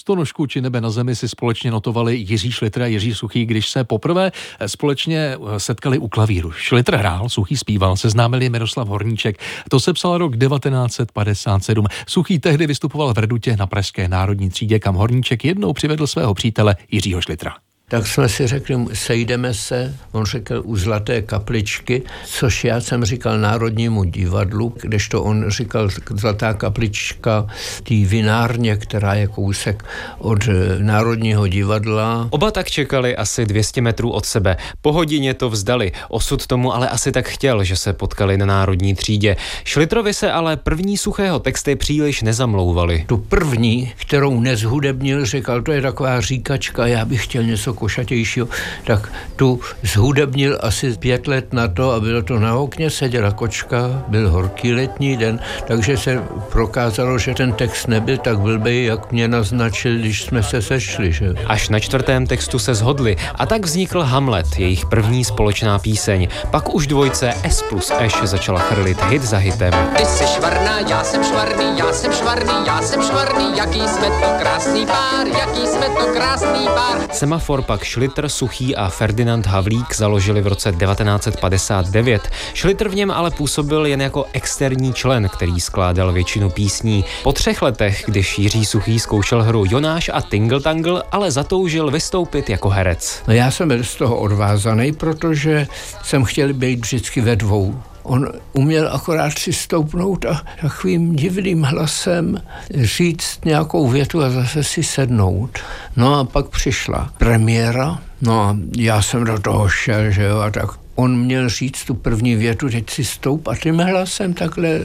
Stonožku či nebe na zemi si společně notovali Jiří Šlitr a Jiří Suchý, když se poprvé společně setkali u klavíru. Šlitr hrál, Suchý zpíval, seznámili Miroslav Horníček. To se psal rok 1957. Suchý tehdy vystupoval v Redutě na Pražské národní třídě, kam Horníček jednou přivedl svého přítele Jiřího Šlitra tak jsme si řekli, sejdeme se, on řekl u Zlaté kapličky, což já jsem říkal Národnímu divadlu, kdežto on říkal Zlatá kaplička té vinárně, která je kousek od eh, Národního divadla. Oba tak čekali asi 200 metrů od sebe. Po hodině to vzdali. Osud tomu ale asi tak chtěl, že se potkali na Národní třídě. Šlitrovi se ale první suchého texty příliš nezamlouvali. Tu první, kterou nezhudebnil, říkal, to je taková říkačka, já bych chtěl něco košatějšího, tak tu zhudebnil asi pět let na to a bylo to na okně, seděla kočka, byl horký letní den, takže se prokázalo, že ten text nebyl tak blbý, jak mě naznačil, když jsme se sešli. Že? Až na čtvrtém textu se zhodli a tak vznikl Hamlet, jejich první společná píseň. Pak už dvojce S plus Eš začala chrlit hit za hitem. Ty jsi švarná, já jsem švarný, já jsem švarný, já jsem švarný, jaký jsme to krásný pár, jaký jsme to krásný pár. Semafor pak Šlitr, Suchý a Ferdinand Havlík založili v roce 1959. Šlitr v něm ale působil jen jako externí člen, který skládal většinu písní. Po třech letech, když Jiří Suchý zkoušel hru Jonáš a Tingle Tangle, ale zatoužil vystoupit jako herec. No já jsem byl z toho odvázaný, protože jsem chtěl být vždycky ve dvou On uměl akorát si stoupnout a takovým divným hlasem říct nějakou větu a zase si sednout. No a pak přišla premiéra, no a já jsem do toho šel, že jo, a tak on měl říct tu první větu, teď si stoup a tím hlasem takhle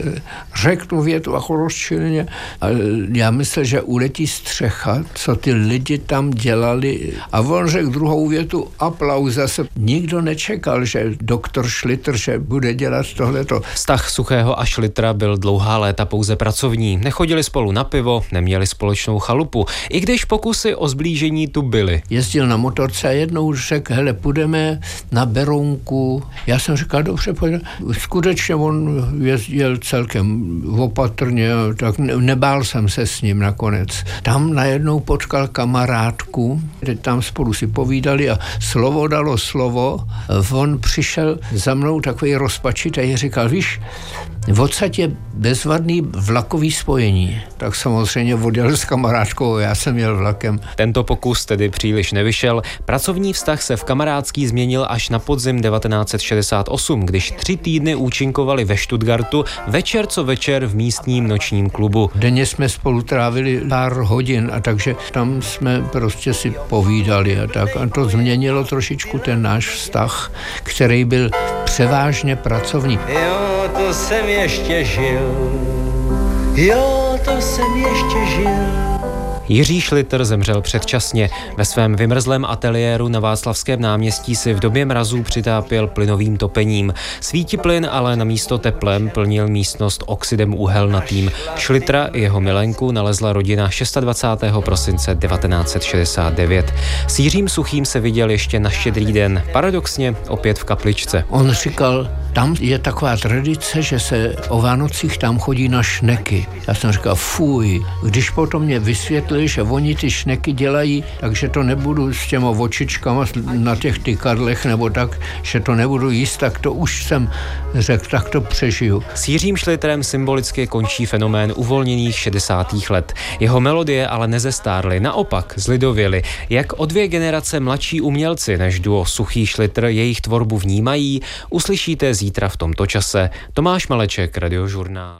řekl tu větu jako rozčilně. A já myslel, že uletí střecha, co ty lidi tam dělali. A on řekl druhou větu, aplauz zase. Nikdo nečekal, že doktor Šlitr, že bude dělat tohleto. Vztah Suchého a Šlitra byl dlouhá léta pouze pracovní. Nechodili spolu na pivo, neměli společnou chalupu, i když pokusy o zblížení tu byly. Jezdil na motorce a jednou řekl, hele, půjdeme na Berounku Oh. Já jsem říkal, dobře, pojď. Skutečně on jezdil celkem opatrně, tak nebál jsem se s ním nakonec. Tam najednou potkal kamarádku, kde tam spolu si povídali a slovo dalo slovo. On přišel za mnou takový rozpačitý, říkal, víš, v odsadě bezvadný vlakový spojení. Tak samozřejmě odjel s kamarádkou, já jsem jel vlakem. Tento pokus tedy příliš nevyšel. Pracovní vztah se v kamarádský změnil až na podzim 1968, když tři týdny účinkovali ve Stuttgartu večer co večer v místním nočním klubu. Denně jsme spolu trávili pár hodin a takže tam jsme prostě si povídali a tak. A to změnilo trošičku ten náš vztah, který byl převážně pracovní. Jo, to jsem ještě žil, jo, to jsem ještě žil. Jiří Šlitr zemřel předčasně. Ve svém vymrzlém ateliéru na Václavském náměstí si v době mrazů přitápěl plynovým topením. plyn ale na místo teplem plnil místnost oxidem uhelnatým. Šlitra i jeho milenku nalezla rodina 26. prosince 1969. S Jiřím Suchým se viděl ještě na štědrý den, paradoxně opět v kapličce. On říkal, tam je taková tradice, že se o Vánocích tam chodí na šneky. Já jsem říkal, fuj. Když potom mě vysvětlili, že oni ty šneky dělají, takže to nebudu s těma očičkama na těch tykadlech nebo tak, že to nebudu jíst, tak to už jsem řekl, tak to přežiju. S Jiřím Šlitrem symbolicky končí fenomén uvolněných 60. let. Jeho melodie ale nezestárly, naopak zlidověly. Jak o dvě generace mladší umělci než duo Suchý Šlitr jejich tvorbu vnímají, uslyšíte z zítra v tomto čase. Tomáš Maleček, Radiožurnál.